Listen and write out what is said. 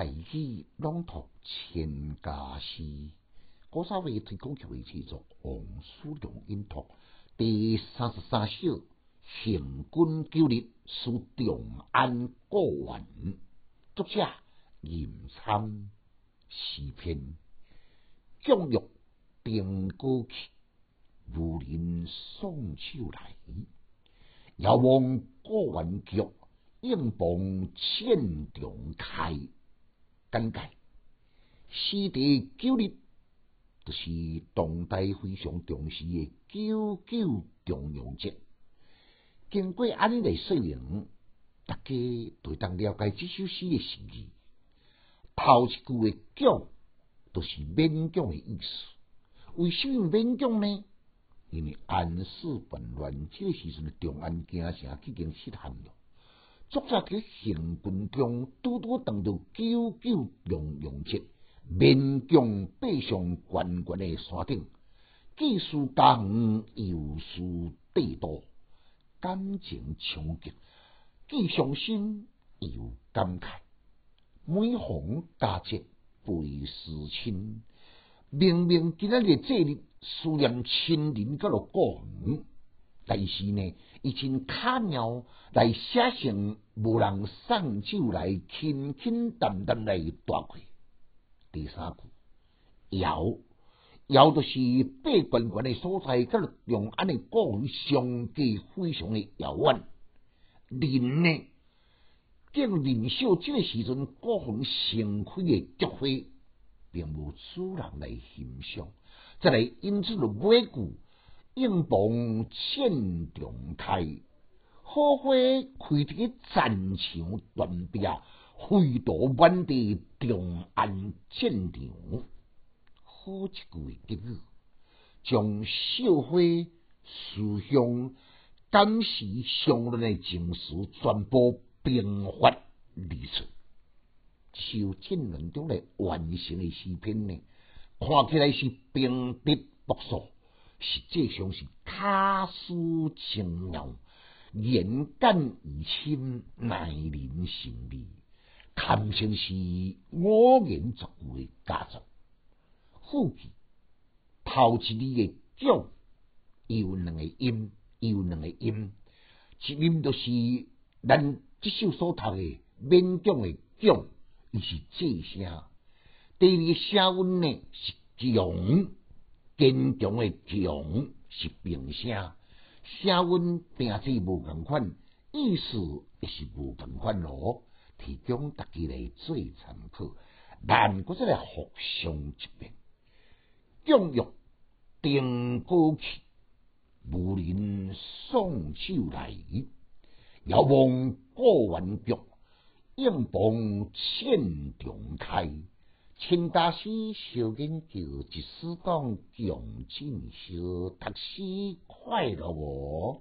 大器朗读千家诗，古早味推广曲为制作王叔良音读第三十三首行军九日书长安过完，作者严参诗篇，降玉定歌曲，无人送手来，遥望过完局，应傍千重开。简介，四地九日，就是当代非常重视的九九重阳节。经过安尼个说明，大家就当了解这首诗的诗意。头一句的“奖”，就是勉强的意思。为什么勉强呢？因为安史混乱这个时阵，长安京城已经失陷了。作者伫行军中，拄拄碰到九九重阳节，勉强爬上悬悬的山顶，既是家园，又是帝都，感情冲击，既伤心又感慨。每逢佳节倍思亲，明明今仔日节日思念亲人，甲落故园。但是呢，伊真巧妙来写成无人送酒来，轻轻淡淡来带开。第三句，遥遥就是八关关的所在，甲用安尼故相隔非常的遥远。林呢，见林秀这个时阵，各方盛开的菊花，并无主人来欣赏。再来，因此就每句。应逢千重开，好花开伫战场断壁，飞夺满地长安战场。好一句结语，将小花思乡、感时相恋的情绪全部并发而出。受战乱中来完成的诗篇呢，看起来是平笔朴素。实际上是卡斯精妙，言简意深，耐人寻味，堪称是五言绝句的佳作。副句头一字的奖，有两个音，有两个音，一音就是咱这首所读的勉强的奖，伊是这声。第二声韵呢是强。坚强的强是平声，声韵定字无共款，意思也是无共款咯。提供大家来做参考，但搁再来互相一遍。降玉定歌曲，无人送手来，遥望过完局，应傍千重开。请大师小研究，一时讲强进修，读书快乐哦。